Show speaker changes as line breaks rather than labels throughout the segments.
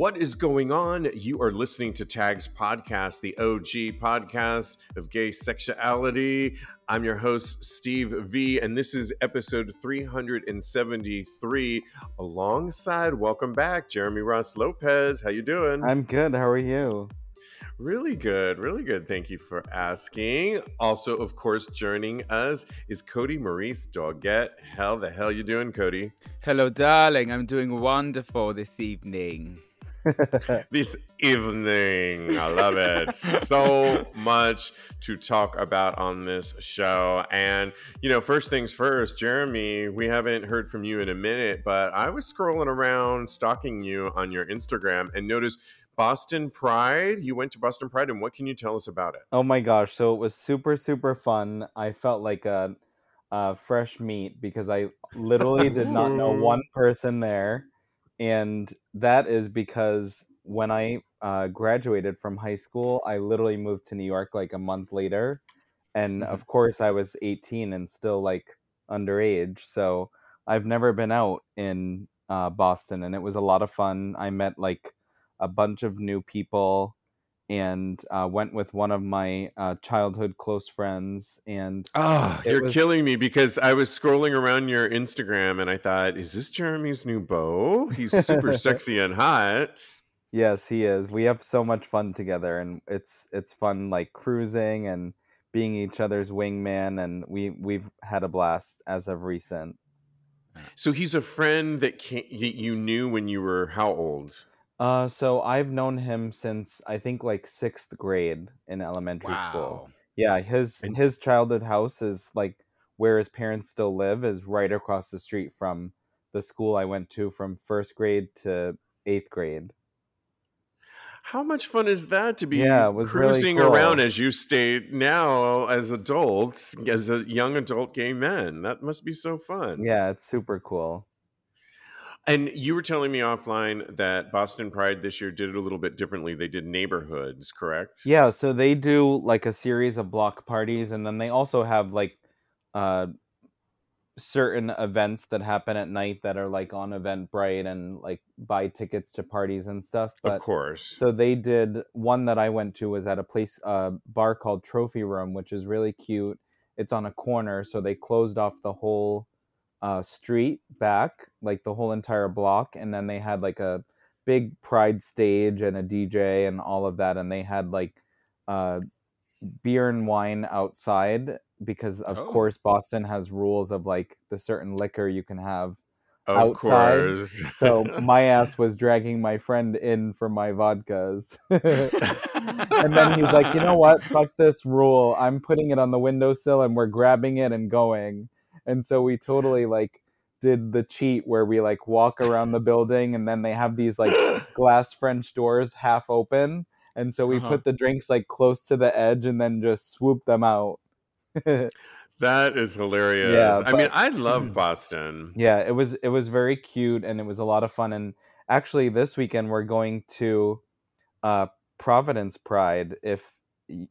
What is going on? You are listening to Tags Podcast, the OG podcast of gay sexuality. I'm your host, Steve V, and this is episode 373. Alongside, welcome back, Jeremy Ross Lopez. How you doing?
I'm good. How are you?
Really good, really good. Thank you for asking. Also, of course, joining us is Cody Maurice Doggett. How the hell you doing, Cody?
Hello, darling. I'm doing wonderful this evening.
this evening. I love it. so much to talk about on this show. And, you know, first things first, Jeremy, we haven't heard from you in a minute, but I was scrolling around, stalking you on your Instagram and noticed Boston Pride. You went to Boston Pride, and what can you tell us about it?
Oh my gosh. So it was super, super fun. I felt like a, a fresh meat because I literally did not know one person there and that is because when I uh, graduated from high school, I literally moved to New York like a month later, and mm-hmm. of course I was 18 and still like underage, so I've never been out in uh, Boston, and it was a lot of fun. I met like a bunch of new people and uh, went with one of my uh, childhood close friends. And
oh, you're was... killing me because I was scrolling around your Instagram and I thought, is this Jeremy's new beau? He's super sexy and hot.
Yes, he is. We have so much fun together, and it's it's fun like cruising and being each other's wingman, and we we've had a blast as of recent.
So he's a friend that, that you knew when you were how old?
Uh, so I've known him since I think like sixth grade in elementary school.
Wow.
Yeah, his
And
his childhood house is like where his parents still live is right across the street from the school I went to from first grade to eighth grade.
how much fun is that to
Yeah,
be
it was really
cruising around
cool.
as you state now as adults, as a young adult gay men? That must be so fun.
Yeah, it's super cool.
And you were telling me offline that Boston Pride this year did it a little bit differently. They did neighborhoods, correct?
Yeah, so they do like a series of block parties, and then they also have like uh certain events that happen at night that are like on Eventbrite and like buy tickets to parties and stuff.
Of course.
so they did one that I went to was at a place uh bar called Trophy Room, which is really cute. It's on a corner, so they closed off the whole uh street back, like the whole entire block, and then they had like a big pride stage and a DJ and all of that, and they had like uh beer and wine outside because of
Oh.
course Boston has rules of like the certain liquor you can have
Of
outside.
course.
So my ass was dragging my friend in for my vodkas. and then he's like, you know what? Fuck this rule. I'm putting it on the windowsill and we're grabbing it and going. And so we totally like did the cheat where we like walk around the building and then they have these like glass French doors half open. And so we
Uh-huh.
put the drinks like close to the edge and then just swoop them out.
that is hilarious.
Yeah,
I mean, I love Boston.
Yeah, it was it was very cute and it was a lot of fun. And actually, this weekend we're going to uh, Providence Pride. If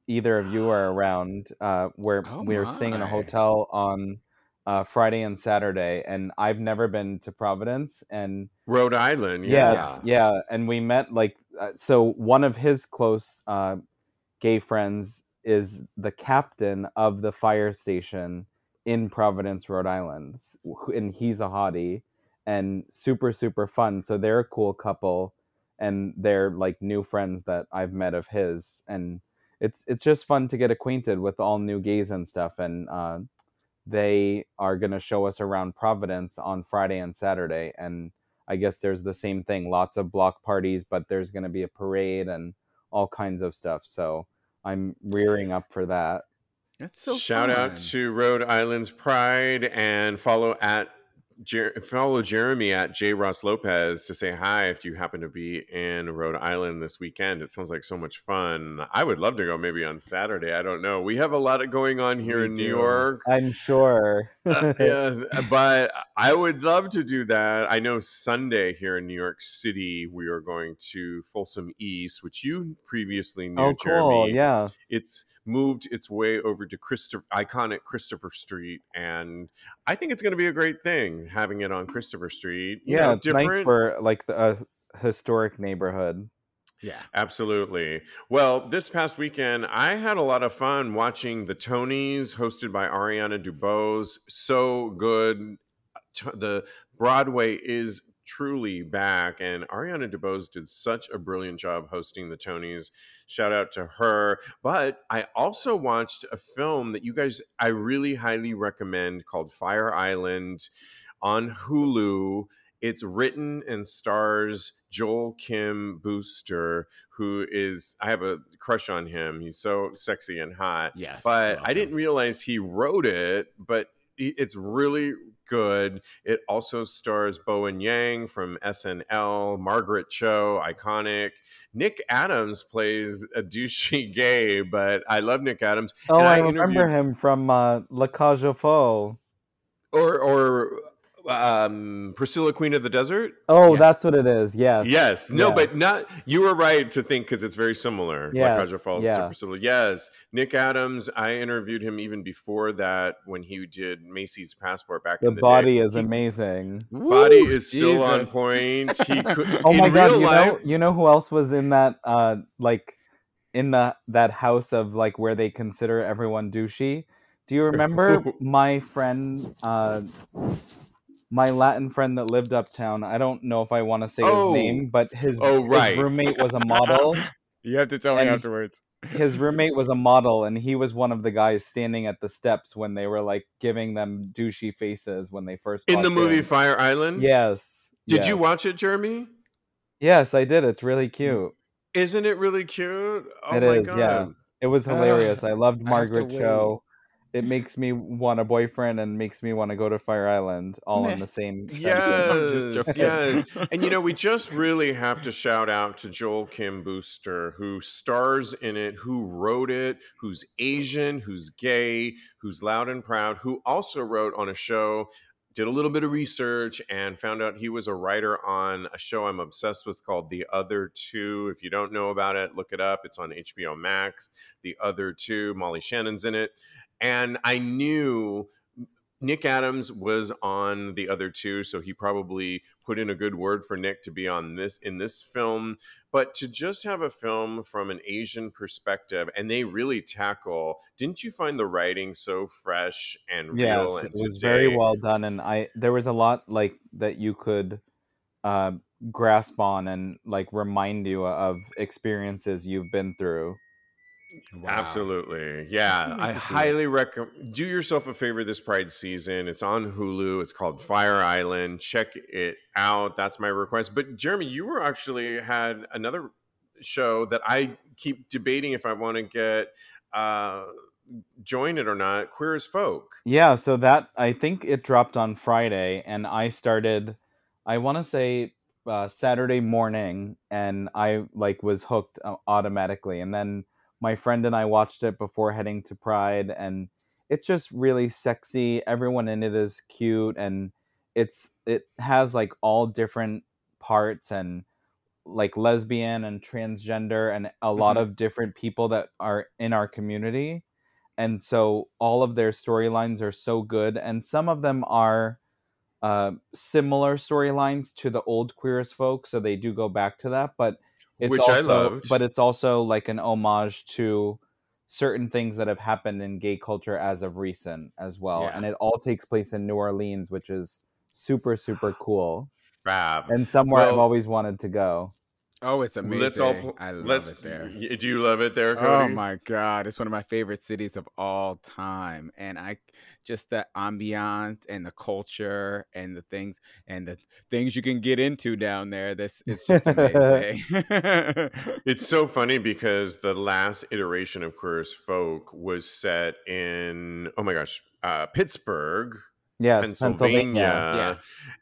either of you are around, uh, where
Oh
we are staying in a hotel on uh, Friday and Saturday, and I've never been to Providence. And
Rhode Island, yeah.
yes, yeah, and we met like uh, so. One of his close uh, gay friends is the captain of the fire station in Providence, Rhode Island, and he's a hottie and super super fun. So they're a cool couple, and they're like new friends that I've met of his, and it's it's just fun to get acquainted with all new gays and stuff. And uh, they are gonna show us around Providence on Friday and Saturday, and I guess there's the same thing, lots of block parties, but there's gonna be a parade and all kinds of stuff. So I'm rearing up for that.
That's so
Shout out to Rhode Island's Pride and follow at Jer- follow Jeremy at J Ross Lopez to say hi if you happen to be in Rhode Island this weekend. It sounds like so much fun. I would love to go maybe on Saturday. I don't know. We have a lot of going on here
We
in New. York.
I'm sure.
Uh, yeah, but I would love to do that. I know Sunday here in New York City, we are going to Folsom East, which you previously knew,
oh, cool.
Jeremy.
Yeah.
It's moved its way over to Christopher, iconic Christopher Street, and I think it's going to be a great thing having it on Christopher Street. You
yeah,
know,
it's nice for like the, a historic neighborhood.
Yeah.
Absolutely. Well, this past weekend, I had a lot of fun watching the Tonys hosted by Ariana DeBose. So good. The Broadway is truly back, and Ariana DeBose did such a brilliant job hosting the Tonys. Shout out to her. But I also watched a film that you guys, I really highly recommend called Fire Island on Hulu. It's written and stars Joel Kim Booster, who is I have a crush on him. He's so sexy and hot.
Yes.
But
love
I didn't realize he wrote it, but i- it's really good. It also stars Bowen Yang from SNL, Margaret Cho, iconic. Nick Adams plays a douchey gay, but I love Nick Adams.
Oh, I,
I
remember him from uh, La Cage aux Folles.
Or or um, Priscilla, Queen of the Desert.
Oh,
Yes.
that's what it is. Yes.
Yes. No,
Yeah.
but not. You were right to think because it's very similar. Like
Yes,
Cage aux Folles
to.
Priscilla. Yes. Nick Adams. I interviewed him even before that when he did Macy's Passport back
The
in the
body
day.
is
He-
amazing.
Body
Woo,
is still on point. He could.
Oh my god, you
life,
know you know who else was in that uh like in the that house of like where they consider everyone douchey? Do you remember my friend uh my Latin friend that lived uptown? I don't know if I want to say
Oh.
his name, but his,
Oh,
his roommate was a model.
You have to tell me afterwards.
his roommate was a model and he was one of the guys standing at the steps when they were like giving them douchey faces when they first
in the movie
in.
Fire Island.
Yes.
Did you watch it, Jeremy?
Yes, I did. It's really cute.
Isn't it really cute? Oh
It
my
is,
god.
yeah. It was hilarious. I loved
I to
Margaret Cho. It makes me want a boyfriend and makes me want to go to Fire Island all in the same sentence.
Yes,
just
yes. And you know, we just really have to shout out to Joel Kim Booster, who stars in it, who wrote it, who's Asian, who's gay, who's loud and proud, who also wrote on a show, did a little bit of research, and found out he was a writer on a show I'm obsessed with called The Other Two. If you don't know about it, look it up. It's on HBO Max. The Other Two, Molly Shannon's in it. And I knew Nick Adams was on the other two, so he probably put in a good word for Nick to be on this in this film. But to just have a film from an Asian perspective, and they really tackle. Didn't you find the writing so fresh and
Yes,
real?
it was
today?
very well done, and I there was a lot like that you could uh, grasp on and like remind you of experiences you've been through.
Wow.
Absolutely. Yeah. I highly recommend do yourself a favor this Pride season. It's on Hulu. It's called Fire Island. Check it out. That's my request. But Jeremy, you were actually had another show that I keep debating if I want to get uh join it or not, Queer as Folk.
Yeah, so that I think it dropped on Friday, and I started. I want to say uh, Saturday morning, and I like was hooked uh, automatically. And then my friend and I watched it before heading to Pride, and it's just really sexy. Everyone in it is cute, and it's it has like all different parts and like lesbian and transgender and a lot
Mhm.
of different people that are in our community and so all of their storylines are so good and some of them are uh, similar storylines to the old queer as folk so they do go back to that but it's
Which I loved.
but it's also like an homage to certain things that have happened in gay culture as of recent as well
Yeah.
and it all takes place in new orleans which is super super cool
Fab.
and somewhere i've always wanted to go
Oh, it's amazing.
Let's all pl-
I love
let's
it there.
Do you love it there,
Oh my god, it's one of my favorite cities of all time, and I just the ambiance and the culture and the things and the things you can get into down there. This it's just amazing.
It's so funny because the last iteration of Queer as Folk was set in oh my gosh, uh, Pittsburgh,
yes
Pennsylvania.
Yeah.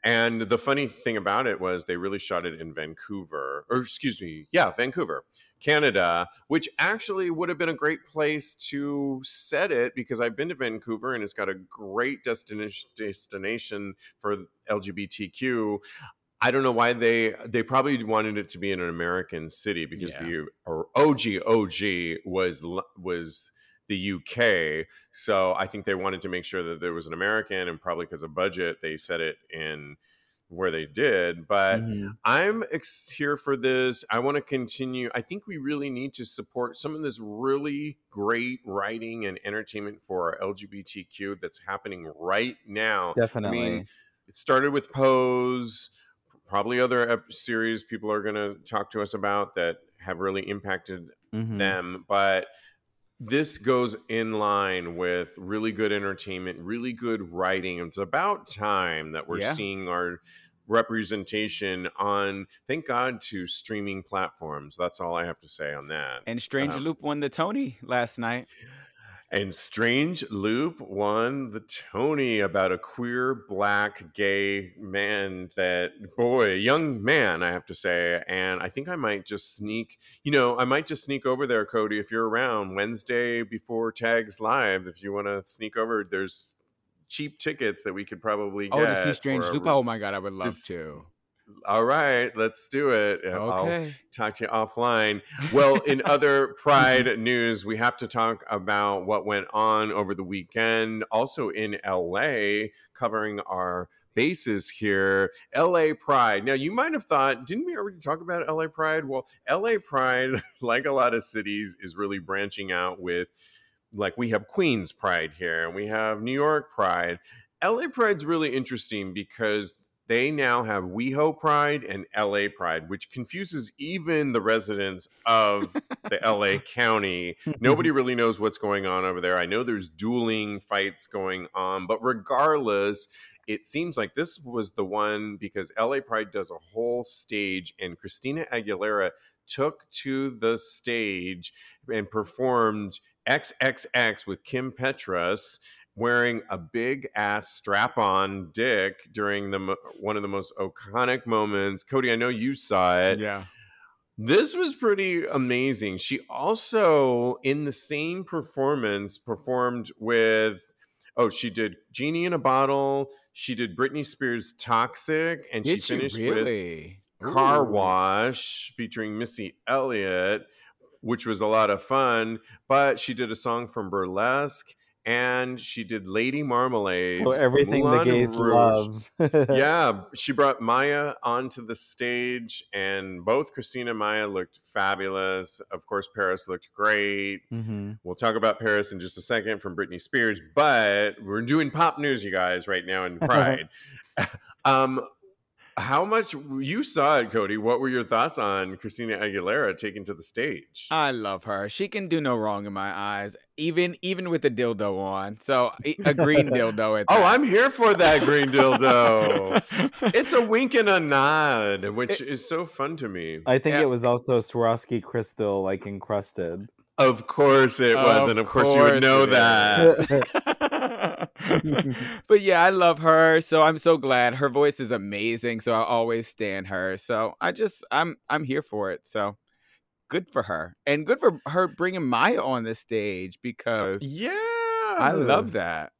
And the funny thing about it was they really shot it in Vancouver, or excuse me, yeah, Vancouver, Canada, which actually would have been a great place to set it because I've been to Vancouver and it's got a great destination destination for LGBTQ. I don't know why they they probably wanted it to be in an American city because
Yeah.
the or OG OG was was the UK. So I think they wanted to make sure that there was an American, and probably because of budget, they set it in where they did. But
Mhm.
I'm ex- here for this. I want to continue. I think we really need to support some of this really great writing and entertainment for our LGBTQ that's happening right now.
Definitely.
I mean, it started with Pose, probably other ep- series people are going to talk to us about that have really impacted
Mhm.
them, but this goes in line with really good entertainment, really good writing. It's about time that we're
Yeah.
seeing our representation on thank god to streaming platforms that's all i have to say on that
And Stranger
Um,
Loop won the Tony last night.
And Strange Loop won the Tony about a queer black gay man that boy, young man, I have to say. And I think I might just sneak, you know, I might just sneak over there, Cody, if you're around Wednesday before Tags Live. If you want to sneak over, there's cheap tickets that we could probably get.
Oh, to see Strange Loop. Oh my god, I would love to.
All right, let's do it. I'll talk to you offline. Well, in other Pride news, we have to talk about what went on over the weekend. Also in LA, covering our bases here. LA Pride. Now, you might have thought, didn't we already talk about LA Pride? Well, LA Pride, like a lot of cities, is really branching out with, like, we have Queens Pride here, and we have New York Pride. LA Pride's really interesting because they now have WeHo Pride and LA Pride, which confuses even the residents of the LA County. Nobody really knows what's going on over there. I know there's dueling fights going on, but regardless, it seems like this was the one because LA Pride does a whole stage, and Christina Aguilera took to the stage and performed XXX with Kim Petras wearing a big ass strap on dick during the one of the most iconic moments. Cody, I know you saw it.
Yeah.
This was pretty amazing. She also, in the same performance, performed with. Oh, she did Genie in a Bottle. She did Britney Spears' Toxic, and
Did
she
she
finished with
really?
Car Wash featuring Missy Elliott, which was a lot of fun. But she did a song from Burlesque and she did Lady Marmalade. From
everything the gays
Rouge.
love.
yeah, she brought Maya onto the stage, and both Christina and Maya looked fabulous. Of course, Paris looked great.
hmm
We'll talk about Paris in just a second from Britney Spears, but we're doing pop news, you guys, right now in Pride. um, how much you saw it, Cody? What were your thoughts on Christina Aguilera taking to the stage?
I love her. She can do no wrong in my eyes, even even with the dildo on. So a green dildo. At
oh. I'm here for that green dildo. it's a wink and a nod, which is so fun to me.
I think
Yeah.
it was also Swarovski crystal, like encrusted.
Of course it was,
Of
and of course you would know that.
but yeah, I love her. So I'm so glad her voice is amazing. So I always stand her. So I just I'm I'm here for it. So good for her, and good for her bringing Maya on the stage because
Yeah,
I love that.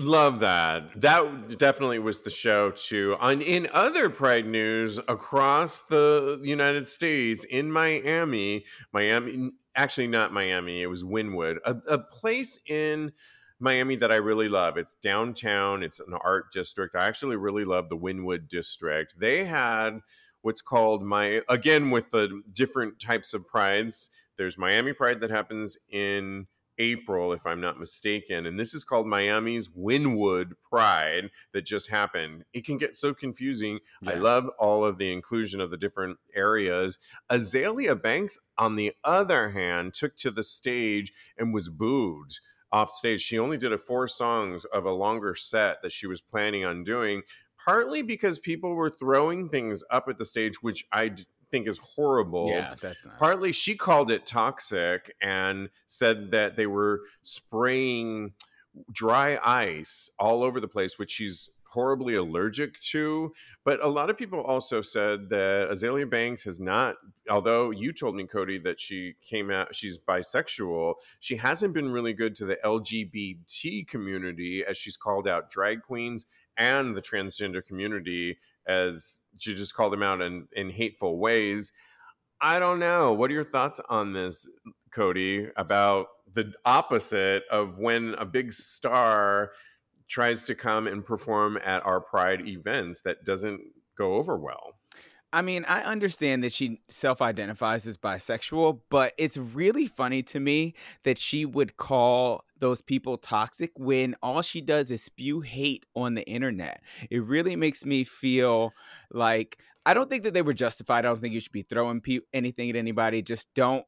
Love that. That definitely was the show too. On in other Pride news across the United States, in Miami, Miami, actually not Miami, it was Wynwood, a, a place in Miami that I really love. It's downtown. It's an art district. I actually really love the Wynwood district. They had what's called my again with the different types of prides. There's Miami Pride that happens in April, if I'm not mistaken. And this is called Miami's Wynwood Pride that just happened. It can get so confusing. I love all of the inclusion of the different areas. Azealia Banks, on the other hand, took to the stage and was booed off stage. She only did a four songs of a longer set that she was planning on doing, partly because people were throwing things up at the stage, which I d- think is horrible
Yeah, that's not.
partly she called it toxic and said that they were spraying dry ice all over the place which she's horribly allergic to but a lot of people also said that azealia banks has not although you told me cody that she came out she's bisexual she hasn't been really good to the lgbt community as she's called out drag queens and the transgender community as she just called them out in, in hateful ways I don't know. What are your thoughts on this, Cody, about the opposite of when a big star tries to come and perform at our pride events that doesn't go over well.
I mean, I understand that she self identifies as bisexual, but it's really funny to me that she would call those people toxic when all she does is spew hate on the internet. It really makes me feel like I don't think that they were justified. I don't think you should be throwing pe- anything at anybody. Just don't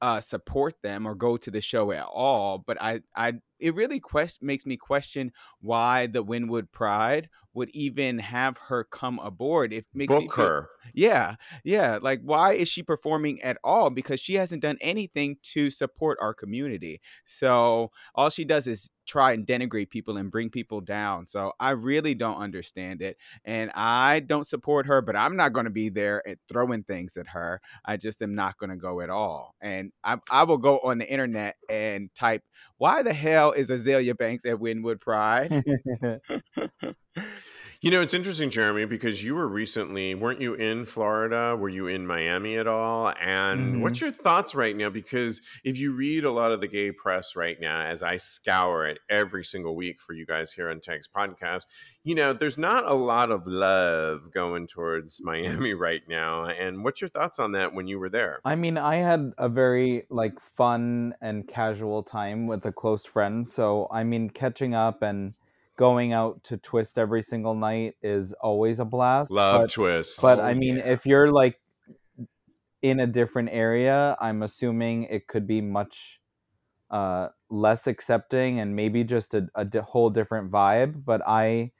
uh, support them or go to the show at all. But I, I, it really quest- makes me question why the Wynwood Pride would even have her come aboard. If makes
book
feel,
her,
yeah, yeah. Like, why is she performing at all? Because she hasn't done anything to support our community. So all she does is try and denigrate people and bring people down. So I really don't understand it. And I don't support her, but I'm not going to be there at throwing things at her. I just am not going to go at all. And I, I will go on the internet and type, why the hell is Azealia Banks at Wynwood Pride?
You know, it's interesting, Jeremy, because you were recently, weren't you in Florida? Were you in Miami at all? And
Mhm.
what's your thoughts right now? Because if you read a lot of the gay press right now, as I scour it every single week for you guys here on Tags Podcast, you know, there's not a lot of love going towards Miami right now. And what's your thoughts on that when you were there?
I mean, I had a very like fun and casual time with a close friend. So, I mean, catching up and going out to Twist every single night is always a blast.
Love
but,
twist.
but
Oh,
I mean,
yeah.
if you're like in a different area, I'm assuming it could be much uh, less accepting and maybe just a, a di- whole different vibe. But I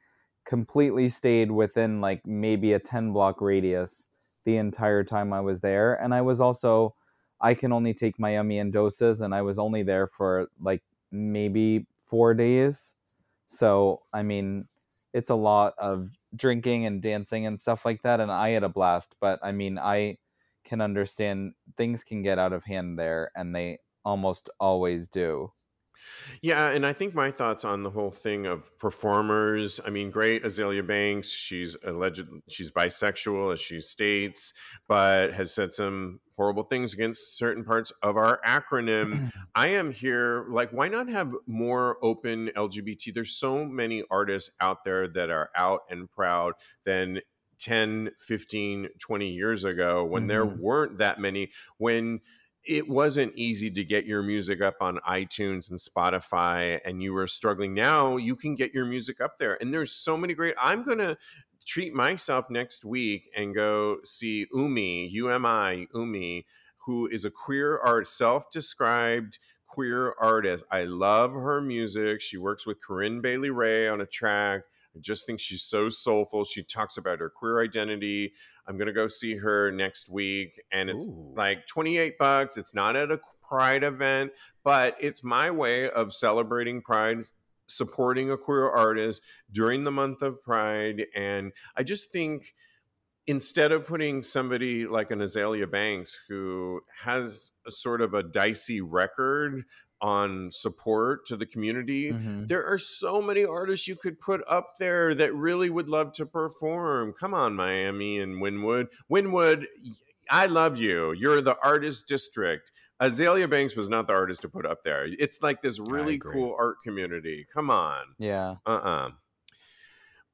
completely stayed within like maybe a 10 block radius the entire time I was there. And I was also, I can only take Miami in doses, and I was only there for like maybe four days. So, I mean, it's a lot of drinking and dancing and stuff like that. And I had a blast, but I mean, I can understand things can get out of hand there, and they almost always do.
Yeah, and I think my thoughts on the whole thing of performers. I mean, great Azealia Banks. She's alleged she's bisexual, as she states, but has said some horrible things against certain parts of our acronym. I am here. Like, why not have more open LGBT? There's so many artists out there that are out and proud than 10, 15, 20 years ago when there
Mhm.
weren't that many. When it wasn't easy to get your music up on iTunes and Spotify and you were struggling. Now you can get your music up there. And there's so many great I'm going to treat myself next week and go see Umi, UMI, Umi, who is a queer art self-described queer artist. I love her music. She works with Corinne Bailey Rae on a track. I just think she's so soulful. She talks about her queer identity. I'm going to go see her next week and it's
Ooh.
like 28 bucks. It's not at a pride event, but it's my way of celebrating pride, supporting a queer artist during the month of pride and I just think instead of putting somebody like an Azealia Banks who has a sort of a dicey record on support to the community,
Mhm.
there are so many artists you could put up there that really would love to perform. Come on, Miami and Wynwood. Wynwood, I love you. You're the artist district. Azealia Banks was not the artist to put up there. It's like this really cool art community. Come on.
Yeah.
Uh-uh.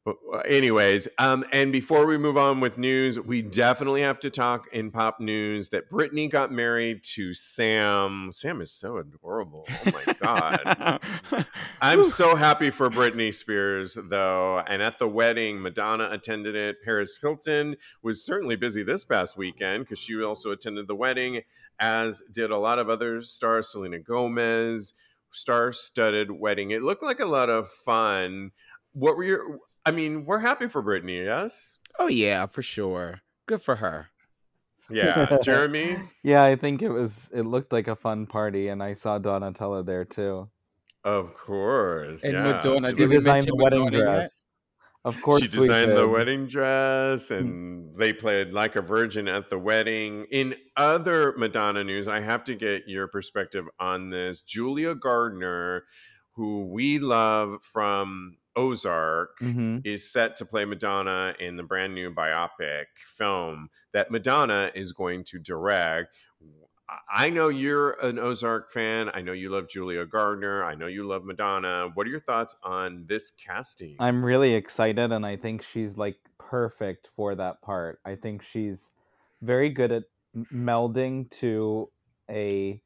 But uh, anyways, um, and before we move on with news, we definitely have to talk in pop news that Britney got married to Sam. Sam is so adorable. Oh my god. I'm so happy for Britney Spears, though. And at the wedding, Madonna attended it. Paris Hilton was certainly busy this past weekend because she also attended the wedding, as did a lot of other stars. Selena Gomez, star-studded wedding. It looked like a lot of fun. What were your? I mean, we're happy for Britney, yes.
oh yeah, for sure. Good for her.
Yeah, Jeremy.
Yeah, I think it was. It looked like a fun party, and I saw Donatella there too.
Of course.
And
yeah.
Madonna,
She
did
She
we
looked-
designed the
mention
wedding
Madonna yet?
dress. Of course,
she
we
designed the wedding dress hmm. and they played like a virgin at the wedding in other madonna news i have to get your perspective on this julia garner who we love from ozark
Mhm.
is set to play madonna in the brand new biopic film that madonna is going to direct I know you're an Ozark fan. I know you love Julia Garner. I know you love Madonna. What are your thoughts on this casting?
I'm really excited, and I think she's like perfect for that part. I think she's very good at melding to a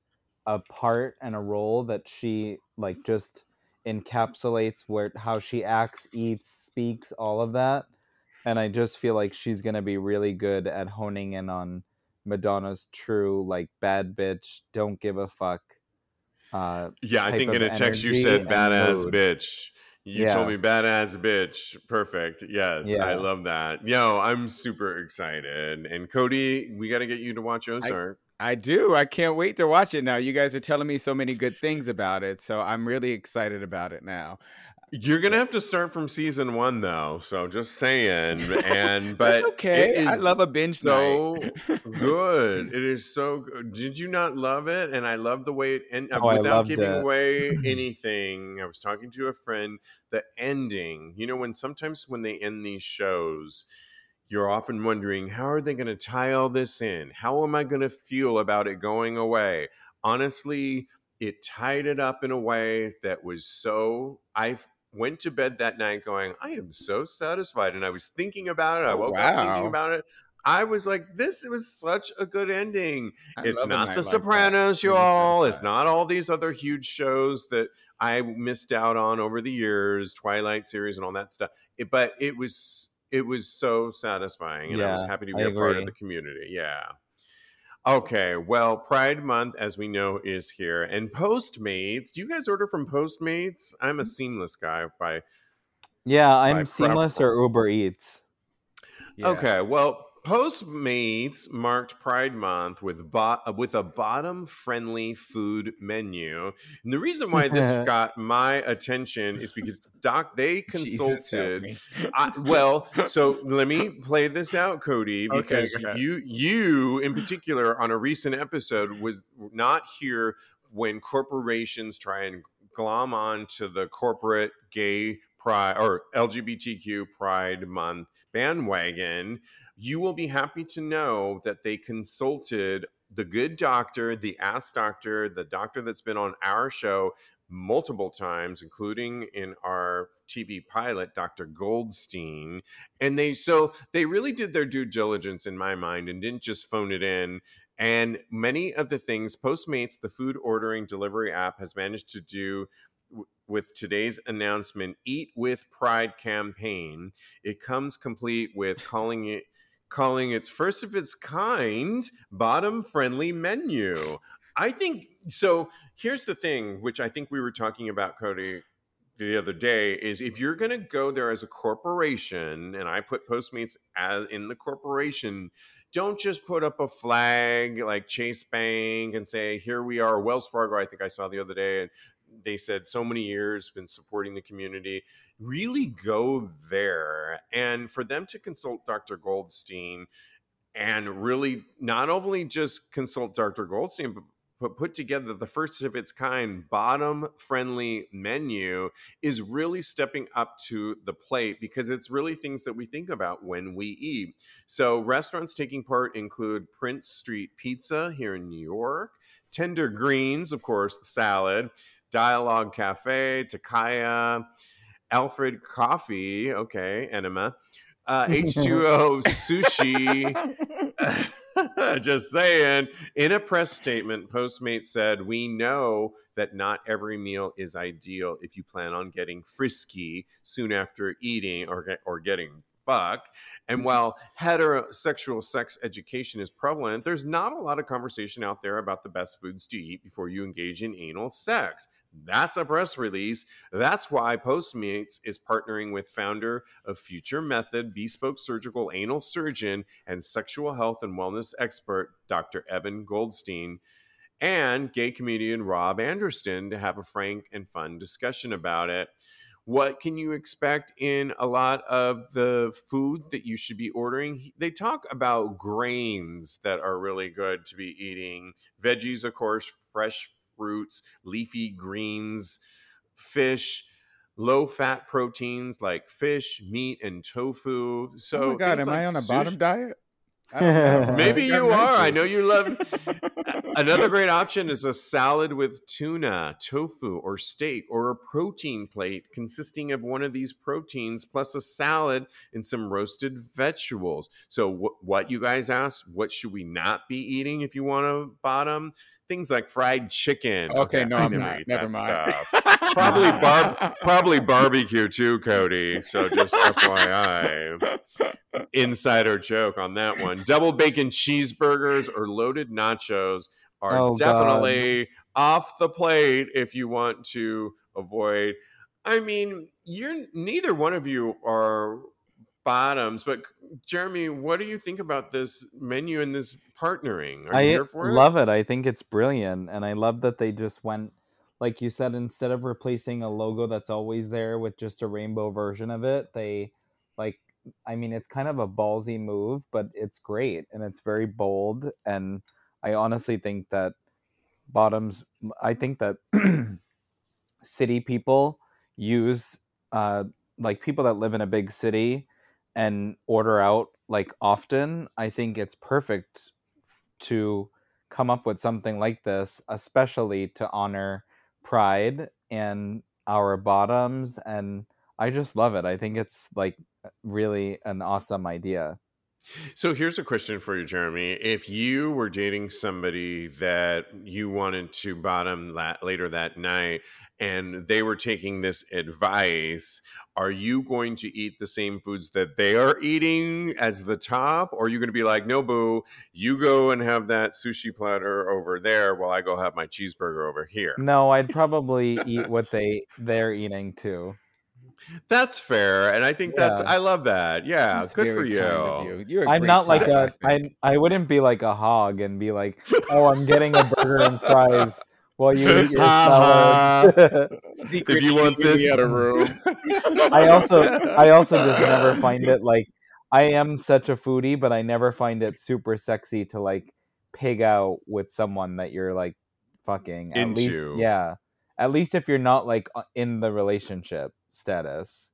a part and a role that she like just encapsulates where how she acts, eats, speaks, all of that. And I just feel like she's gonna be really good at honing in on Madonna's true like bad bitch, don't give a fuck. Uh,
yeah, I think in a text you said badass bitch. You yeah. told me badass bitch. Perfect. Yes, yeah. I love that. Yo, I'm super excited. And Cody, we got to get you to watch Ozark.
I, I do. I can't wait to watch it now. You guys are telling me so many good things about it, so I'm really excited about it now.
You're gonna have to start from season one though, so just saying. And but
okay, I love a binge
so good. It is so good. Did you not love it? And I love the way it and uh, oh, without giving it. away anything. I was talking to a friend. The ending, you know, when sometimes when they end these shows, you're often wondering how are they going to tie all this in? How am I going to feel about it going away? Honestly, it tied it up in a way that was so I went to bed that night going, I am so satisfied. And I was thinking about it. I oh, woke wow. up thinking about it. I was like, this was such a good ending. I it's not The like Sopranos, that. y'all. It's not all these other huge shows that I missed out on over the years, Twilight series and all that stuff. It, but it was it was so satisfying, and yeah, I was happy to be I a agree. part of the community. Yeah. Okay, well, Pride Month, as we know, is here, and Postmates. Do you guys order from Postmates? I'm a mm. seamless guy by.
Yeah, I'm by seamless or Uber Eats.
Yeah. Okay, well, Postmates marked Pride Month with bo- with a bottom friendly food menu. And the reason why this got my attention is because Doc they consulted. I, well, so let me play this out, Cody, because okay, you you in particular on a recent episode was not here when corporations try and glom on to the corporate gay pride or LGBTQ Pride Month bandwagon you will be happy to know that they consulted the good doctor, the ass doctor, the doctor that's been on our show multiple times, including in our TV pilot, Dr. Goldstein. And they so they really did their due diligence in my mind and didn't just phone it in. And many of the things Postmates, the food ordering delivery app, has managed to do with today's announcement, Eat with Pride campaign. It comes complete with calling it calling its first of its kind bottom friendly menu. I think so. Here's the thing, which I think we were talking about, Cody, the other day is if you're going to go there as a corporation, and I put Postmates as in the corporation, don't just put up a flag like Chase Bank and say, here we are, Wells Fargo, I think I saw the other day, and they said so many years been supporting the community really go there and for them to consult dr goldstein and really not only just consult dr goldstein but but put together the first of its kind bottom friendly menu is really stepping up to the plate because it's really things that we think about when we eat. So, restaurants taking part include Prince Street Pizza here in New York, Tender Greens, of course, the salad, Dialogue Cafe, Takaya, Alfred Coffee, okay, enema, uh, H2O Sushi. Just saying. In a press statement, Postmates said, We know that not every meal is ideal if you plan on getting frisky soon after eating or, get, or getting fucked. And mm-hmm. while heterosexual sex education is prevalent, there's not a lot of conversation out there about the best foods to eat before you engage in anal sex. That's a press release. That's why Postmates is partnering with founder of Future Method, bespoke surgical anal surgeon, and sexual health and wellness expert, Dr. Evan Goldstein, and gay comedian Rob Anderson to have a frank and fun discussion about it. What can you expect in a lot of the food that you should be ordering? They talk about grains that are really good to be eating, veggies, of course, fresh fruits, leafy greens, fish, low fat proteins like fish, meat, and tofu. So,
oh my god, am like I on a sushi- bottom diet?
Maybe you are. I know you love. Another great option is a salad with tuna, tofu, or steak, or a protein plate consisting of one of these proteins plus a salad and some roasted vegetables. So, wh- what you guys asked, what should we not be eating if you want to bottom? Things like fried chicken.
Okay, no, I'm
never
not. Never mind.
Probably bar- probably barbecue too, Cody. So just FYI. Insider joke on that one. Double bacon cheeseburgers or loaded nachos are
Oh, God.
definitely off the plate if you want to avoid. I mean, you're neither one of you are bottoms, but Jeremy, what do you think about this menu and this partnering? Are you
I
for it?
love it. I think it's brilliant, and I love that they just went, like you said, instead of replacing a logo that's always there with just a rainbow version of it, they like. I mean, it's kind of a ballsy move, but it's great and it's very bold. And I honestly think that bottoms. I think that city people use uh, like people that live in a big city and order out like often. I think it's perfect to come up with something like this, especially to honor pride and our bottoms. And I just love it. I think it's like really an awesome idea.
So here's a question for you, Jeremy. If you were dating somebody that you wanted to bottom that later that night and they were taking this advice, are you going to eat the same foods that they are eating as the top? Or are you going to be like, no, boo, you go and have that sushi platter over there while I go have my cheeseburger over here?
No, I'd probably eat what they they're eating too.
That's fair. And I think that's, I love that. Yeah,
That's
good for you.
kind of you. You're a
I'm not like
time
a I
husband.
I wouldn't be like a hog and be like, "Oh, I'm getting a burger and fries while you eat your
Ha
salad."
Secret
If you want
eating in
this,
the other room.
I also I also just never find it like I am such a foodie, but I never find it super sexy to like pig out with someone that you're like fucking. At
Into.
least yeah. At least if you're not like uh, in the relationship status.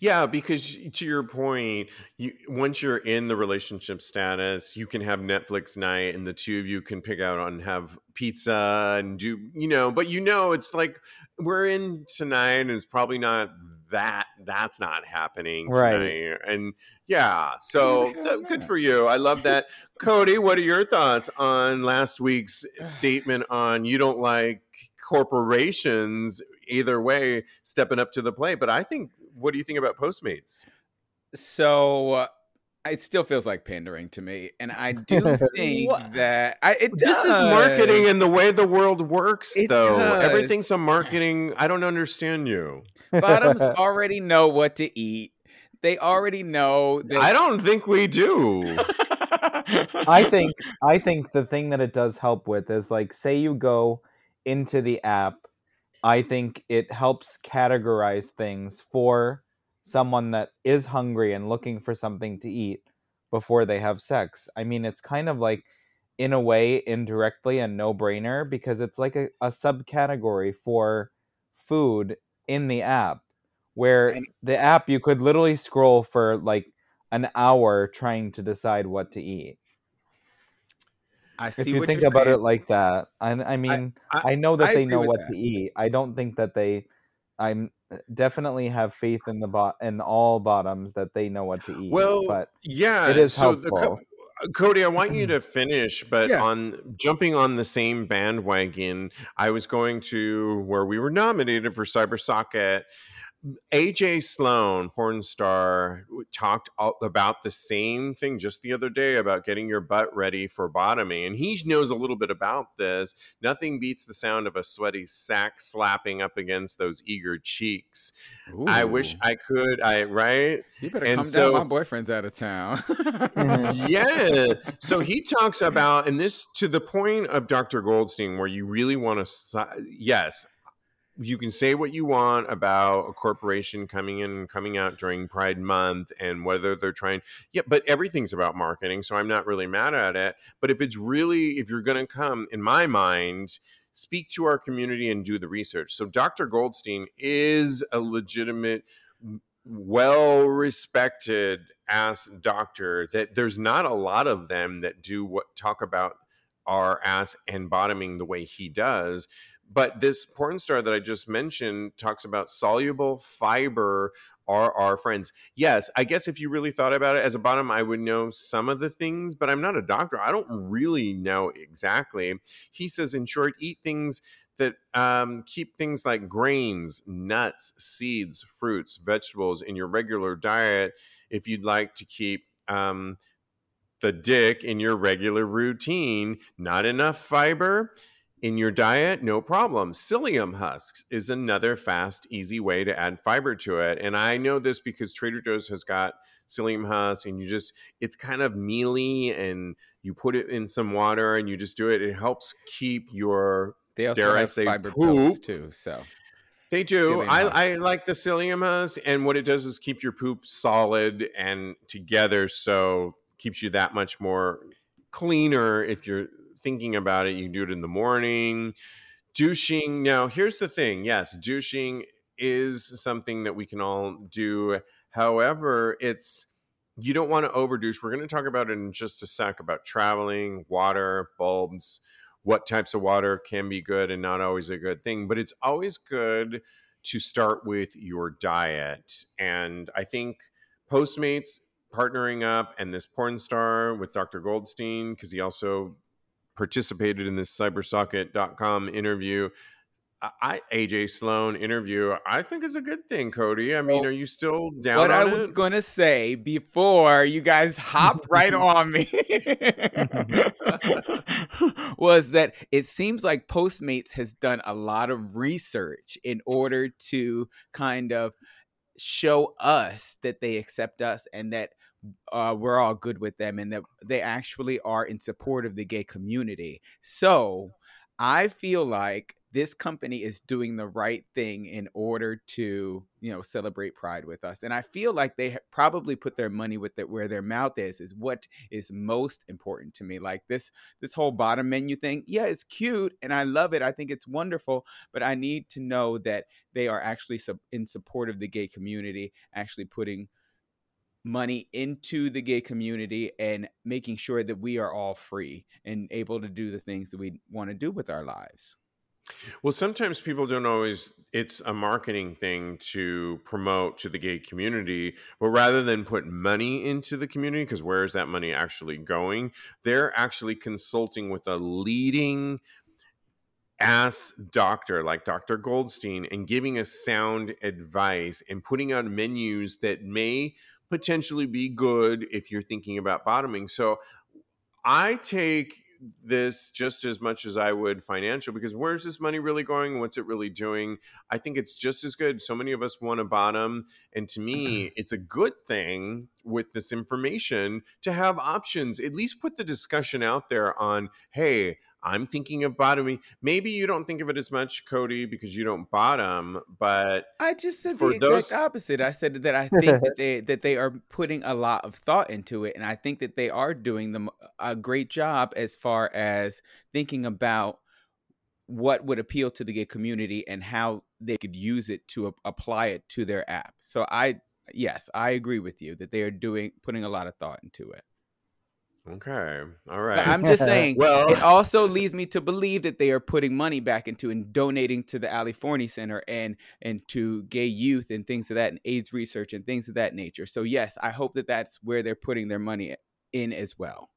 Yeah, because to your point, you once you're in the relationship status, you can have Netflix night and the two of you can pick out and have pizza and do, you know, but you know it's like we're in tonight and it's probably not that that's not happening
Right.
tonight. And yeah, so
Yeah,
so good for you. I love that. Cody, what are your thoughts on last week's statement on you don't like corporations either way stepping up to the plate? But I think what do you think about Postmates?
So uh, it still feels like pandering to me, and I do think that I, it
This is marketing and the way the world works,
It
though.
does.
Everything's a marketing. I don't understand you.
Bottoms already know what to eat. They already know. That
I don't think we do.
I think I think the thing that it does help with is like say you go into the app, I think it helps categorize things for someone that is hungry and looking for something to eat before they have sex. I mean, it's kind of like in a way indirectly a no-brainer because it's like a, a subcategory for food in the app where the app you could literally scroll for like an hour trying to decide what to eat.
I see
If you think about
saying.
it like that, I, I mean, I,
I-
know that
I
they know what
that.
to eat. I don't think that they. I'm definitely have faith in the bot in all bottoms that they know what to eat.
Well,
but
yeah,
it is
so the
helpful.
uh, Cody, I want you to finish, but
Yeah.
on jumping on the same bandwagon, I was going to where we were nominated for Cybersocket. AJ Sloan, porn star, talked about the same thing just the other day about getting your butt ready for bottoming. And he knows a little bit about this. Nothing beats the sound of a sweaty sack slapping up against those eager cheeks. I wish I could, I, right?
You better
and
come
so-
down. My boyfriend's out of town. Mm-hmm.
yeah. So he talks about, and this to the point of Dr. Goldstein, where you really want to, yes, you can say what you want about a corporation coming in and coming out during Pride Month and whether they're trying, yeah, but everything's about marketing. So I'm not really mad at it. But if it's really, if you're going to come, in my mind, speak to our community and do the research. So Dr. Goldstein is a legitimate, well respected ass doctor that there's not a lot of them that do what talk about our ass and bottoming the way he does. But this porn star that I just mentioned talks about soluble fiber are our friends. Yes, I guess if you really thought about it as a bottom, I would know some of the things, but I'm not a doctor. I don't really know exactly. He says, in short, eat things that um, keep things like grains, nuts, seeds, fruits, vegetables in your regular diet if you'd like to keep um, the dick in your regular routine. Not enough fiber in your diet, no problem. Psyllium husks is another fast, easy way to add fiber to it. And I know this because Trader Joe's has got psyllium husks, and you just, it's kind of mealy, and you put it in some water and you just do it. It helps keep your,
They also
dare I say,
fiber
poop.
too. So
They do. I. I like the psyllium husk, and what it does is keep your poop solid and together, so keeps you that much more cleaner. If you're thinking about it, you can do it in the morning. Douching. Now, here's the thing. Yes, douching is something that we can all do. However, it's you don't want to overdouche. We're going to talk about it in just a sec about traveling, water, bulbs, what types of water can be good and not always a good thing. But it's always good to start with your diet. And I think Postmates partnering up and this porn star with Dr. Goldstein, because he also participated in this cybersocket.com interview. I, AJ Sloan interview. I think is a good thing, Cody. I mean,
Well,
are you still down
what I was
it?
to say before you guys hopped right on me was that it seems like Postmates has done a lot of research in order to kind of show us that they accept us and that uh, we're all good with them and that they actually are in support of the gay community. So I feel like this company is doing the right thing in order to, you know, celebrate Pride with us. And I feel like they probably put their money with it where their mouth is. Is what is most important to me. Like this, this whole bottom menu thing. Yeah, it's cute and I love it. I think it's wonderful. But I need to know that they are actually in support of the gay community, actually putting money into the gay community and making sure that we are all free and able to do the things that we want to do with our lives.
Well, sometimes people don't always, it's a marketing thing to promote to the gay community, but rather than put money into the community, because where is that money actually going? They're actually consulting with a leading ass doctor like Dr. Goldstein and giving us sound advice and putting out menus that may potentially be good if you're thinking about bottoming. So I take this just as much as I would financial because where's this money really going? What's it really doing? I think it's just as good. So many of us want to bottom. And to me, mm-hmm. it's a good thing with this information to have options. At least put the discussion out there on, hey, I'm thinking of bottoming. Maybe you don't think of it as much, Cody, because you don't bottom, but
I just said the exact
those-
opposite. I said that I think that they that they are putting a lot of thought into it, and I think that they are doing them a great job as far as thinking about what would appeal to the gay community and how they could use it to apply it to their app. So I yes, I agree with you that they are doing putting a lot of thought into it.
Okay. All right. But.
I'm just saying,
Well-
it also leads me to believe that they are putting money back into and donating to the Ali Forney Center and and to gay youth and things of that and AIDS research and things of that nature. So yes, I hope that that's where they're putting their money in as well.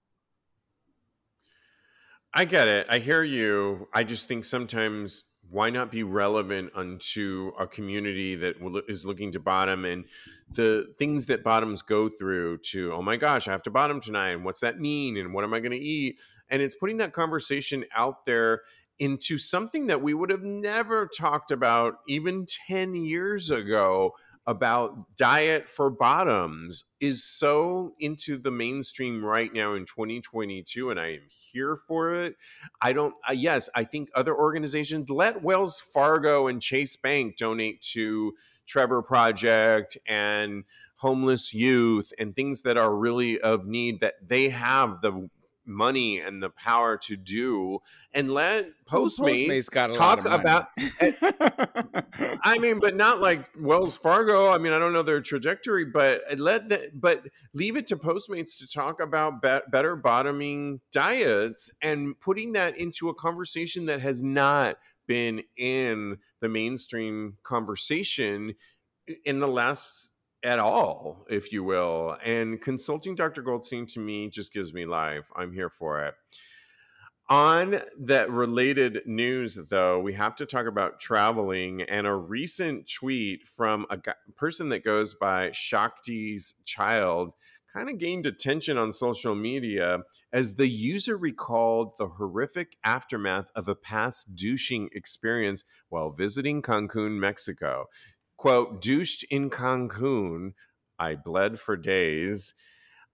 I get it. I hear you. I just think sometimes why not be relevant unto a community that is looking to bottom and the things that bottoms go through to, oh my gosh, I have to bottom tonight. And what's that mean? And what am I going to eat? And it's putting that conversation out there into something that we would have never talked about even 10 years ago about diet for bottoms is so into the mainstream right now in 2022 and i am here for it. I don't uh, yes i think other organizations let wells fargo and chase bank donate to trevor project and homeless youth and things that are really of need that they have the money and the power to do and let Postmates,
Postmates got a
talk
lot of
about. I mean, but not like Wells Fargo. I mean, I don't know their trajectory, but let the, but leave it to Postmates to talk about be- better bottoming diets and putting that into a conversation that has not been in the mainstream conversation in the last at all, if you will. And consulting Dr. Goldstein to me just gives me life. I'm here for it. On that related news, though, we have to talk about traveling and a recent tweet from a person that goes by Shakti's Child kind of gained attention on social media as the user recalled the horrific aftermath of a past douching experience while visiting Cancun, Mexico. Quote, douched in Cancun. I bled for days.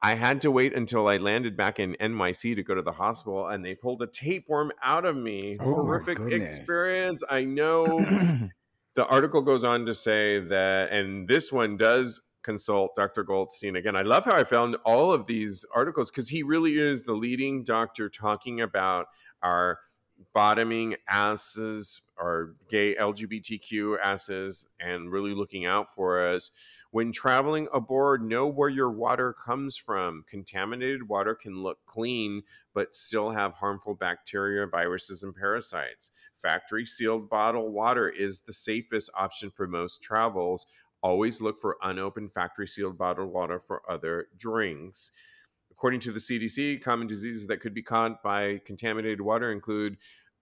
I had to wait until I landed back in NYC to go to the hospital, and they pulled a tapeworm out of me.
Oh
Horrific experience. I know. the article goes on to say that, and this one does consult Dr. Goldstein again. I love how I found all of these articles because he really is the leading doctor talking about our bottoming asses, our gay LGBTQ asses, and really looking out for us. When traveling aboard, know where your water comes from. Contaminated water can look clean, but still have harmful bacteria, viruses, and parasites. Factory sealed bottled water is the safest option for most travels. Always look for unopened factory sealed bottled water for other drinks. According to the CDC, common diseases that could be caught by contaminated water include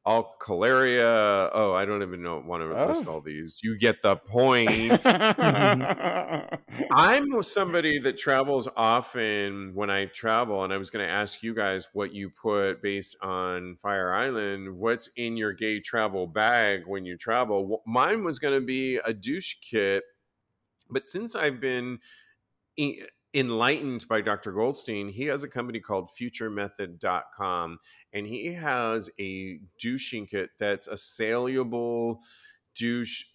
alkalaria. Oh, I don't even know want to list
Oh.
all these. You get the point. I'm somebody that travels often when I travel, and I was going to ask you guys what you put based on Fire Island. What's in your gay travel bag when you travel? Mine was going to be a douche kit, but since I've been enlightened by Dr. Goldstein, he has a company called FutureMethod.com, and he has a douching kit that's a saleable douche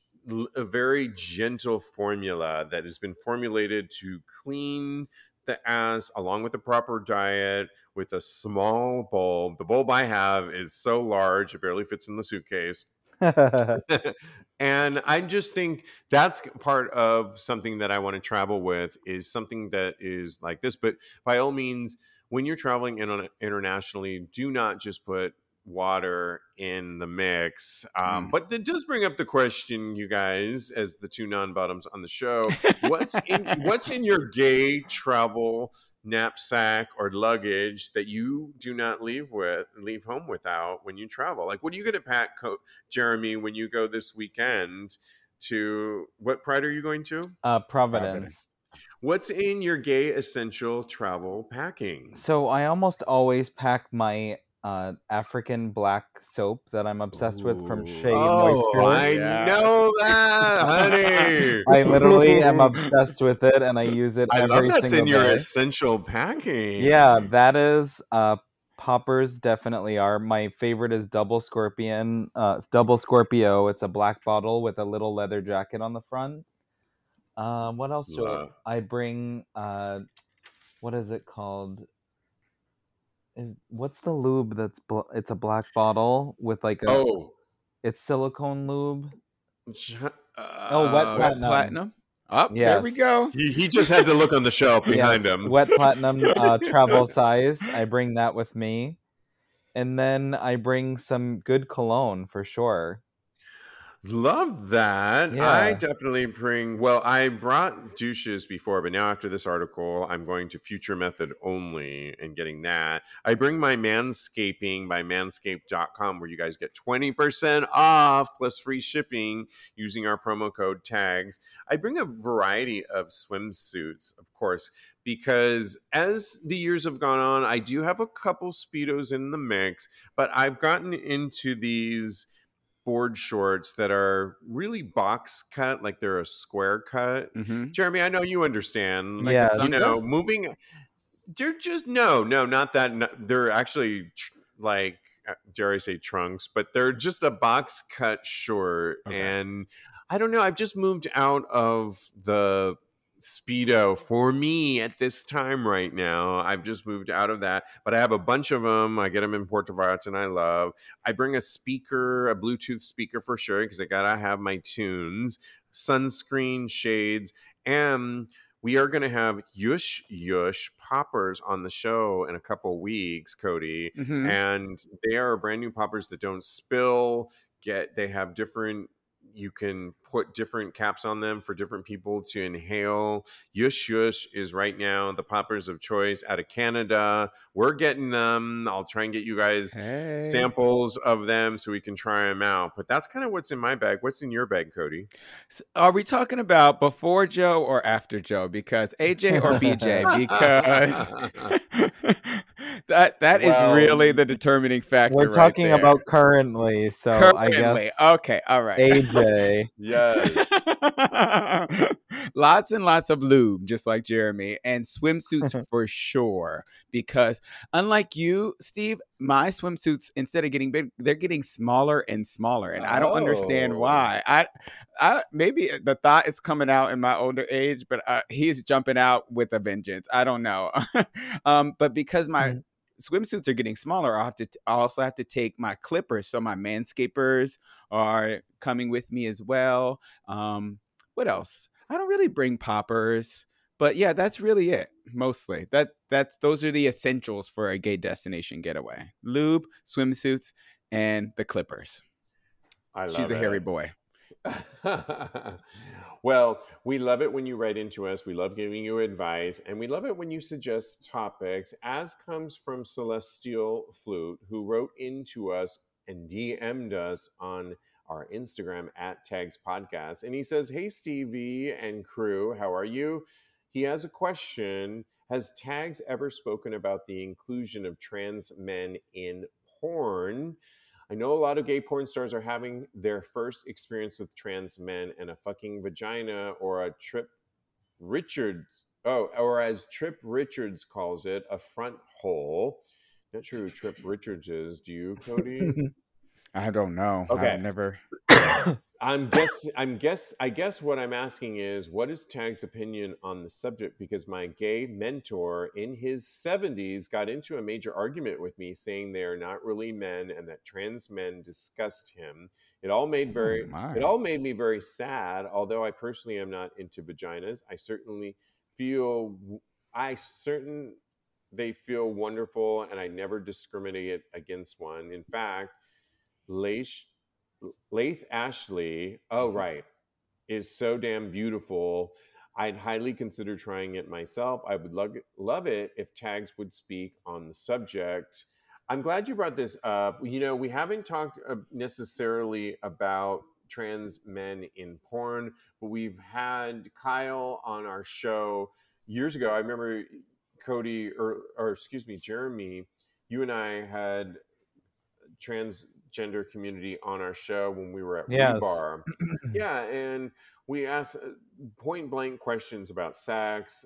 a very gentle formula that has been formulated to clean the ass along with the proper diet with a small bulb. The bulb I have is so large it barely fits in the suitcase. and I just think that's part of something that I want to travel with is something that is like this. But by all means, when you're traveling in, internationally, do not just put water in the mix. Um,
Mm.
But that does bring up the question, you guys, as the two non-bottoms on the show, what's in what's in your gay travel knapsack or luggage that you do not leave with leave home without when you travel? Like, what are you going to pack, Co- Jeremy, when you go this weekend? To what pride are you going to?
uh, Providence.
Providence.
What's in your gay essential travel packing?
So I almost always pack my uh, African black soap that I'm obsessed with from
Ooh.
Shea
Oh,
Moisture.
I
Yeah.
know that, honey.
I literally am obsessed with it, and I use it
I love that's
single
in your
day.
essential packing.
Yeah, that is. Uh, poppers definitely are. My favorite is Double Scorpion. Uh, Double Scorpio. It's a black bottle with a little leather jacket on the front. Um, what else do
Love.
I, I bring? Uh, what is it called? Is what's the lube that's bl- it's a black bottle with like a
Oh.
it's silicone lube.
J-
Oh, wet
uh,
Wet
platinum.
Up Oh, there we go.
He, he just had to look on the shelf behind
Yes,
him.
Wet platinum uh, travel size. I bring that with me, and then I bring some good cologne for sure.
Love that. I definitely bring, well, I brought douches before, but now after this article, I'm going to Future Method only and getting that. I bring my manscaping by manscaped.com where you guys get 20% off plus free shipping using our promo code tags. I bring a variety of swimsuits, of course, because as the years have gone on, I do have a couple Speedos in the mix, but I've gotten into these board shorts that are really box cut, like they're a square cut.
hmm
Jeremy, I know you understand.
Like a
Yes.
You know, moving. They're just no, no, not that. no- they're actually tr- like, uh, dare I say, trunks, but they're just a box cut short.
Okay.
And I don't know. I've just moved out of the speedo for me at this time right now i've just moved out of that but i have a bunch of them i get them in puerto vallarta and i love i bring a speaker a bluetooth speaker for sure because i gotta have my tunes sunscreen shades and we are going to have Yush Yush poppers on the show in a couple weeks, Cody. Mm-hmm. And they are brand new poppers that don't spill. Get they have different you can put different caps on them for different people to inhale. Yush Yush is right now the poppers of choice out of Canada. We're getting them. I'll try and get you guys hey. samples of them so we can try them out. But that's kind of what's in my bag. What's in your bag, Cody?
Are we talking about before Joe or after Joe? Because AJ or BJ? Because that that well, is really the determining factor.
We're talking
right
about currently, so currently. I guess
okay, all right.
AJ.
yes.
lots and lots of lube, just like Jeremy, and swimsuits for sure. Because unlike you, Steve, my swimsuits instead of getting big, they're getting smaller and smaller, and I don't understand why. I, I maybe the thought is coming out in my older age, but uh, he's jumping out with a vengeance. I don't know, um, but because my mm swimsuits are getting smaller, I'll have to. T- I also have to take my clippers, so my manscapers are coming with me as well. Um, what else? I don't really bring poppers, but yeah, that's really it. Mostly that that's those are the essentials for a gay destination getaway: lube, swimsuits, and the clippers.
I love
She's a
it.
hairy boy.
Well, we love it when you write into us. We love giving you advice, and we love it when you suggest topics, as comes from Celestial Flute, who wrote into us and DM'd us on our Instagram at Tags Podcast. And he says, Hey, Stevie and crew, how are you? He has a question Has Tags ever spoken about the inclusion of trans men in porn? I know a lot of gay porn stars are having their first experience with trans men and a fucking vagina or a trip Richards, oh, or as Trip Richards calls it, a front hole. Not sure who Trip Richards is. Do you, Cody?
I don't know. Okay. I've never.
I'm guess. I'm guess. I guess what I'm asking is, what is Tag's opinion on the subject? Because my gay mentor in his 70s got into a major argument with me, saying they are not really men and that trans men disgust him. It all made very. Oh it all made me very sad. Although I personally am not into vaginas, I certainly feel. I certain they feel wonderful, and I never discriminate against one. In fact Laith, Laith Ashley, oh, mm-hmm. right, is so damn beautiful. I'd highly consider trying it myself. I would love, love it if Tags would speak on the subject. I'm glad you brought this up. You know, we haven't talked uh, necessarily about trans men in porn, but we've had Kyle on our show years ago. I remember Cody, or, or excuse me, Jeremy, you and I had trans gender community on our show when we were at yes. Bar. yeah, and we asked uh, point blank questions about sex.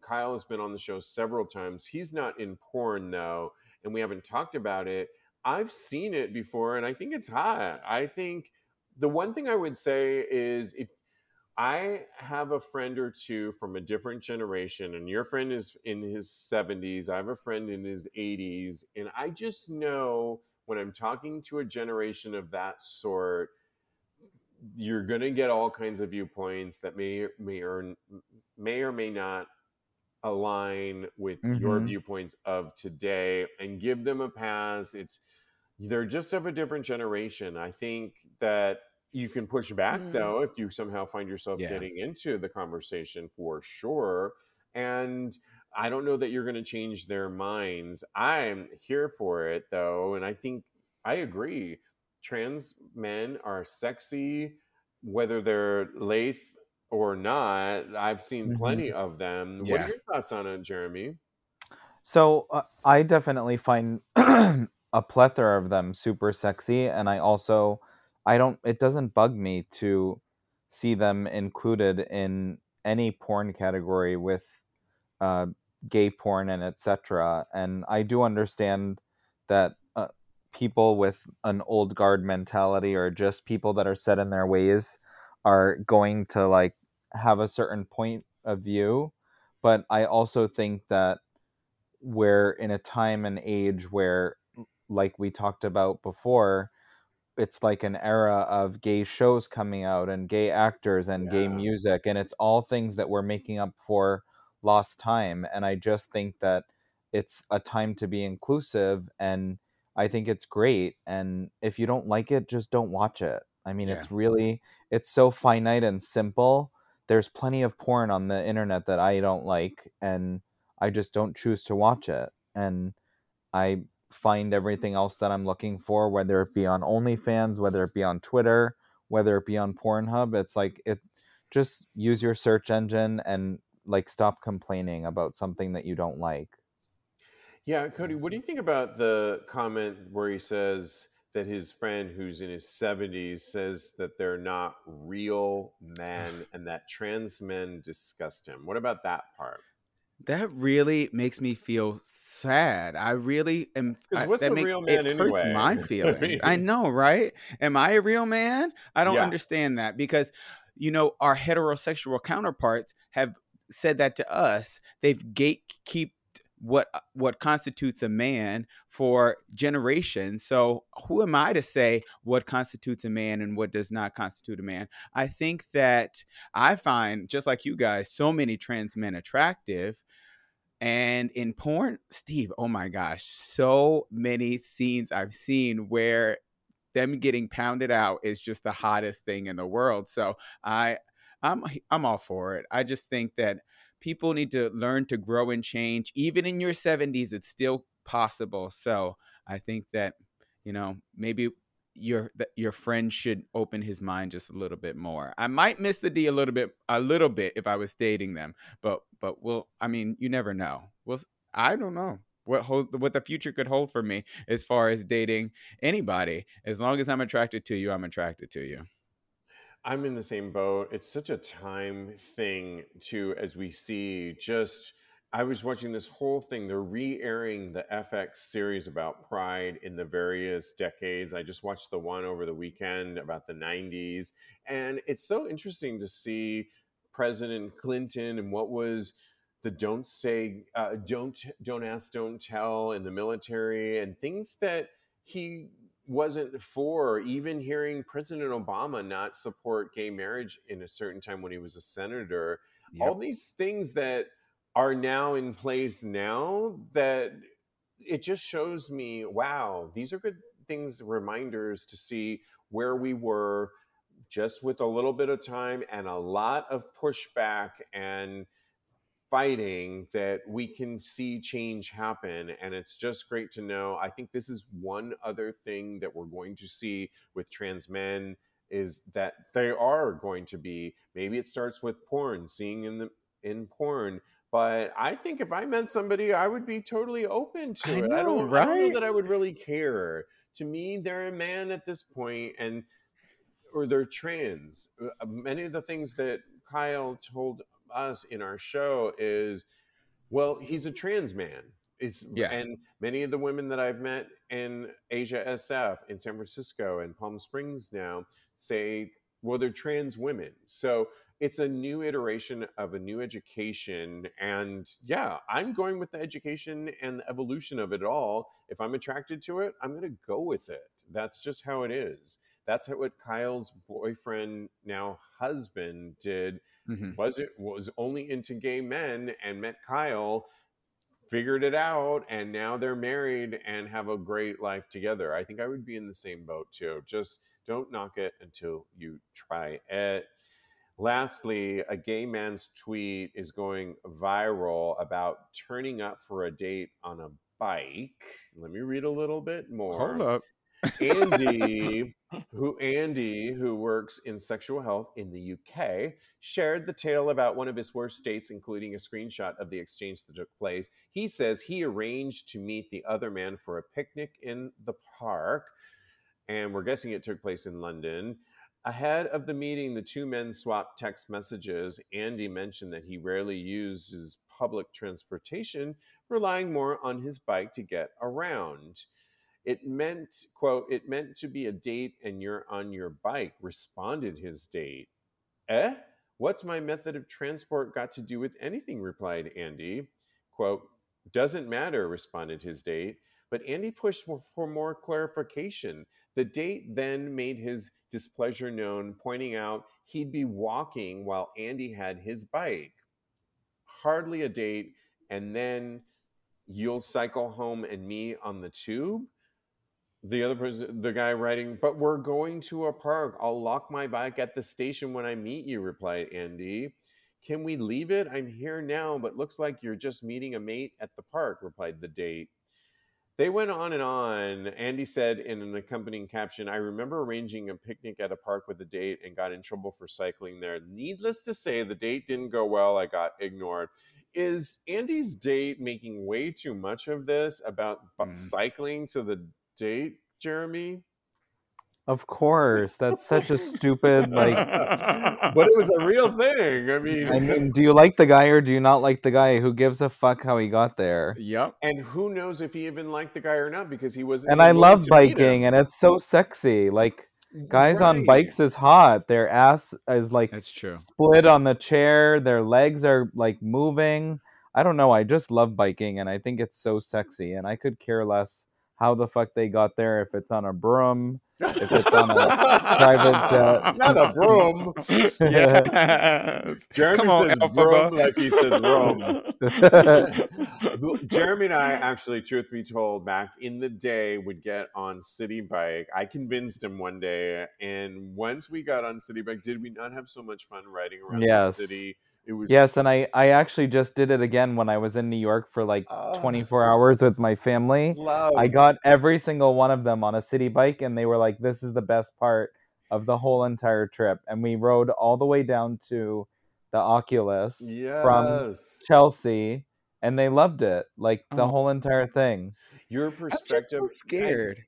Kyle has been on the show several times. He's not in porn though, and we haven't talked about it. I've seen it before, and I think it's hot. I think the one thing I would say is if I have a friend or two from a different generation, and your friend is in his 70s. I have a friend in his 80s, and I just know when I'm talking to a generation of that sort, you're going to get all kinds of viewpoints that may may or may or may not align with mm-hmm. your viewpoints of today and give them a pass it's they're just of a different generation i think that you can push back mm. though if you somehow find yourself yeah. getting into the conversation for sure and I don't know that you're going to change their minds. I'm here for it though, and I think I agree. Trans men are sexy, whether they're Laith or not. I've seen mm-hmm. plenty of them. Yeah. What are your thoughts on it, Jeremy?
So uh, I definitely find a plethora of them super sexy, and I also I don't. It doesn't bug me to see them included in any porn category with uh, gay porn and etc. And I do understand that uh, people with an old guard mentality or just people that are set in their ways are going to like have a certain point of view, but I also think that we're in a time and age where, like we talked about before, it's like an era of gay shows coming out and gay actors and gay music, and it's all things that we're making up for lost time. And I just think that it's a time to be inclusive, and I think it's great. And if you don't like it, just don't watch it. I mean,
Yeah.
it's really it's so finite and simple. There's plenty of porn on the internet that I don't like, and I just don't choose to watch it. And I find everything else that I'm looking for, whether it be on OnlyFans, whether it be on Twitter, whether it be on Pornhub. It's like it just use your search engine and like stop complaining about something that you don't like.
Yeah, Cody, what do you think about the comment where he says that his friend who's in his 70s says that they're not real men and that trans men disgust him? What about that part?
That really makes me feel sad. I really am.
'Cause
I-
what's
that
a
make-
real man
It hurts my feelings. I,
mean-
know, right? Am I a real man? I don't
Yeah.
understand that because, you know, our heterosexual counterparts have said that to us. They've gatekept what uh, what constitutes a man for generations. So who am I to say what constitutes a man and what does not constitute a man? I think that I find just like you guys, so many trans men attractive. And in porn, Steve, oh my gosh, so many scenes I've seen where them getting pounded out is just the hottest thing in the world. So I I'm I'm all for it. I just think that people need to learn to grow and change. Even in your 70s, it's still possible. So I think that, you know, maybe your your friend should open his mind just a little bit more. I might miss the D a little bit a little bit if I was dating them, but but we'll I mean, you never know. Well, I don't know what hold, what the future could hold for me as far as dating anybody. As long as I'm attracted to you, I'm attracted to you.
I'm in the same boat. It's such a time thing too, as we see just. I was watching this whole thing. They're re-airing the FX series about Pride in the various decades. I just watched the one over the weekend about the 90s, and it's so interesting to see President Clinton and what was the don't say, uh, don't don't ask, don't tell in the military, and things that he wasn't for even hearing president obama not support gay marriage in a certain time when he was a senator
Yep.
all these things that are now in place now that it just shows me wow these are good things reminders to see where we were just with a little bit of time and a lot of pushback and fighting that we can see change happen and it's just great to know. I think this is one other thing that we're going to see with trans men is that they are going to be maybe it starts with porn seeing in the in porn but i think if i met somebody i would be totally open to
I
it. I
know,
don't I don't know that i would really care. To me they're a man at this point and or they're trans. Uh, many of the things that kyle told us in our show is well he's a trans man. It's
Yeah.
and many of the women that i've met in asia sf in san francisco and palm springs now say well they're trans women. So it's a new iteration of a new education. And yeah i'm going with the education and the evolution of it all. If i'm attracted to it i'm going to go with it. That's just how it is. That's what kyle's boyfriend now husband did
Mhm.
was it was only into gay men and met Kyle, figured it out, and now they're married and have a great life together. I think I would be in the same boat too. Just don't knock it until you try it. Lastly, a gay man's tweet is going viral about turning up for a date on a bike. Let me read a little bit more.
Hold up.
Andy, who Andy, who works in sexual health in the UK, shared the tale about one of his worst dates, including a screenshot of the exchange that took place. He says he arranged to meet the other man for a picnic in the park, and we're guessing it took place in London. Ahead of the meeting, the two men swapped text messages. Andy mentioned that he rarely uses public transportation, relying more on his bike to get around. It meant, quote, it meant to be a date and you're on your bike, responded his date. Eh? What's my method of transport got to do with anything? replied Andy. Quote, doesn't matter, responded his date. But Andy pushed for, more clarification. The date then made his displeasure known, pointing out he'd be walking while Andy had his bike. Hardly a date, and then you'll cycle home and me on the tube the other person the guy writing but we're going to a park i'll lock my bike at the station when i meet you replied andy can we leave it i'm here now but looks like you're just meeting a mate at the park replied the date they went on and on. Andy said in an accompanying caption, I remember arranging a picnic at a park with a date and got in trouble for cycling there. Needless to say, the date didn't go well. I got ignored is Andy's date making way too much of this about mm. cycling to the date, Jeremy?
Of course, that's such a stupid like.
but it was a real thing. I mean,
I mean, do you like the guy or do you not like the guy? Who gives a fuck how he got there?
Yep.
And who knows if he even liked the guy or not because he wasn't.
And I love biking, and it's so sexy. Like guys right. on bikes is hot. Their ass is like
that's true.
Split on the chair. Their legs are like moving. I don't know. I just love biking, and I think it's so sexy. And I could care less how the fuck they got there. If it's on a broom, if it's on a private jet,
not a broom. yes. Jeremy Come on, says broom like he says broom. Jeremy and I actually, truth be told, back in the day, would get on Citi Bike. I convinced him one day, and once we got on Citi Bike, did we not have so much fun riding around yes. the city?
It was yes, and I I actually just did it again when I was in New York for like uh, 24 hours with my family. Love. I got every single one of them on a Citi Bike, and they were like, "This is the best part of the whole entire trip." And we rode all the way down to the Oculus yes. from Chelsea, and they loved it, like the oh. whole entire thing.
Your perspective.
So scared. I,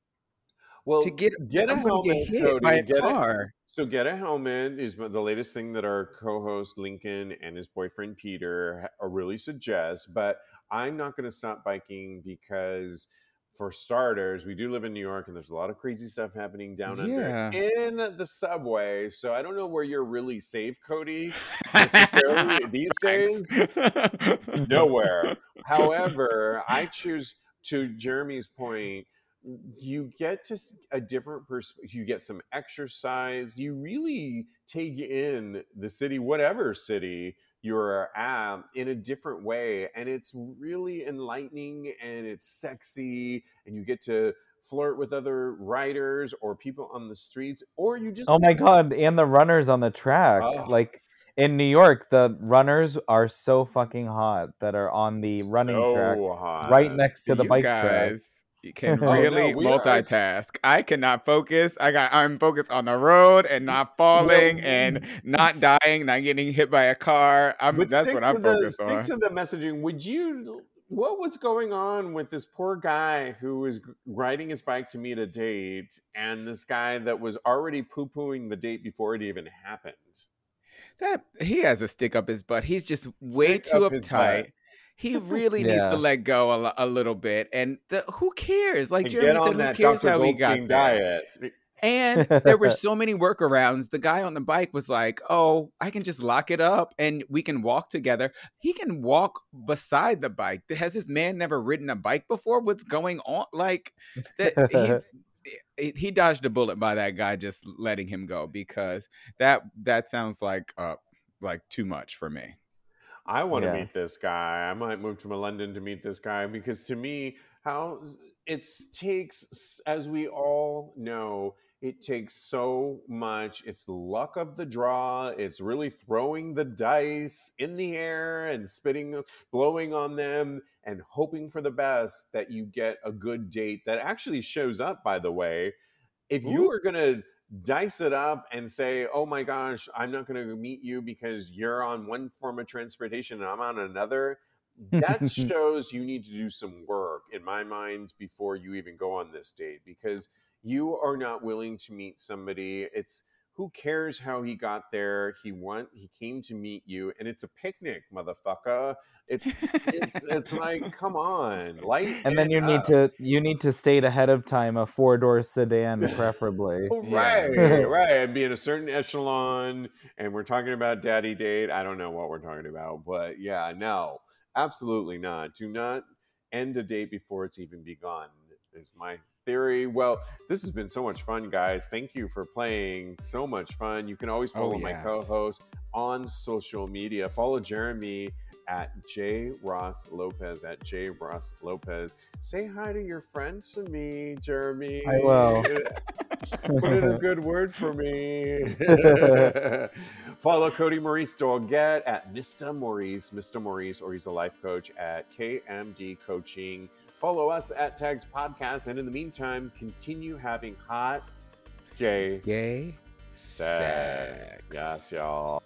well, to get get a helmet, get Cody,
by a get car.
So get a helmet is the latest thing that our co-host Lincoln and his boyfriend Peter uh, really suggest. But I'm not going to stop biking because, for starters, we do live in New York and there's a lot of crazy stuff happening down yeah. under in the subway. So I don't know where you're really safe, Cody, necessarily these days. Nowhere. However, I choose to Jeremy's point you get to a different perspective you get some exercise you really take in the city whatever city you're at in a different way and it's really enlightening and it's sexy and you get to flirt with other riders or people on the streets or you just
oh my god and the runners on the track oh. like in New York, the runners are so fucking hot that are on the running so track hot. right next to the you bike guys. track
can really oh, no, multitask. Are... I cannot focus. I got I'm focused on the road and not falling no, and not dying, not getting hit by a car. I'm that's what I'm focused on.
Stick to the messaging. Would you what was going on with this poor guy who was riding his bike to meet a date and this guy that was already poo-pooing the date before it even happened?
That he has a stick up his butt. He's just way stick too uptight he really yeah. needs to let go a, a little bit. And the, who cares? Like and Jeremy said, who cares Dr. how Goldstein he got diet? And there were so many workarounds. The guy on the bike was like, "Oh, I can just lock it up and we can walk together." He can walk beside the bike. Has this man never ridden a bike before? What's going on? Like that he dodged a bullet by that guy just letting him go because that that sounds like uh like too much for me.
I want to yeah. meet this guy. I might move to London to meet this guy because to me, how it takes, as we all know, it takes so much. It's luck of the draw. It's really throwing the dice in the air and spitting, uh, blowing on them, and hoping for the best that you get a good date that actually shows up, by the way. If you are going to dice it up and say, oh my gosh, I'm not going to meet you because you're on one form of transportation and I'm on another, that shows you need to do some work in my mind before you even go on this date because you are not willing to meet somebody. It's who cares how he got there? He went, he came to meet you, and it's a picnic, motherfucker. It's it's, it's like come on, light.
And then you need to you need to state ahead of time a four door sedan, preferably.
Oh, right, right, and be in a certain echelon. And we're talking about daddy date. I don't know what we're talking about, but yeah, no, absolutely not. Do not end a date before it's even begun. Is my theory. Well, this has been so much fun, guys. Thank you for playing. So much fun. You can always follow
Oh,
my co-host on social media. Follow Jeremy at J Ross Lopez at J Ross Lopez. Say hi to your friend to me, Jeremy.
I will.
Put in a good word for me. Follow Cody Maurice Dolget at Mr. Maurice, Mr. Maurice, or he's a life coach at KMD Coaching. Follow us at Tags Podcast. And in the meantime, continue having hot gay
Gay
sex. Yes, y'all.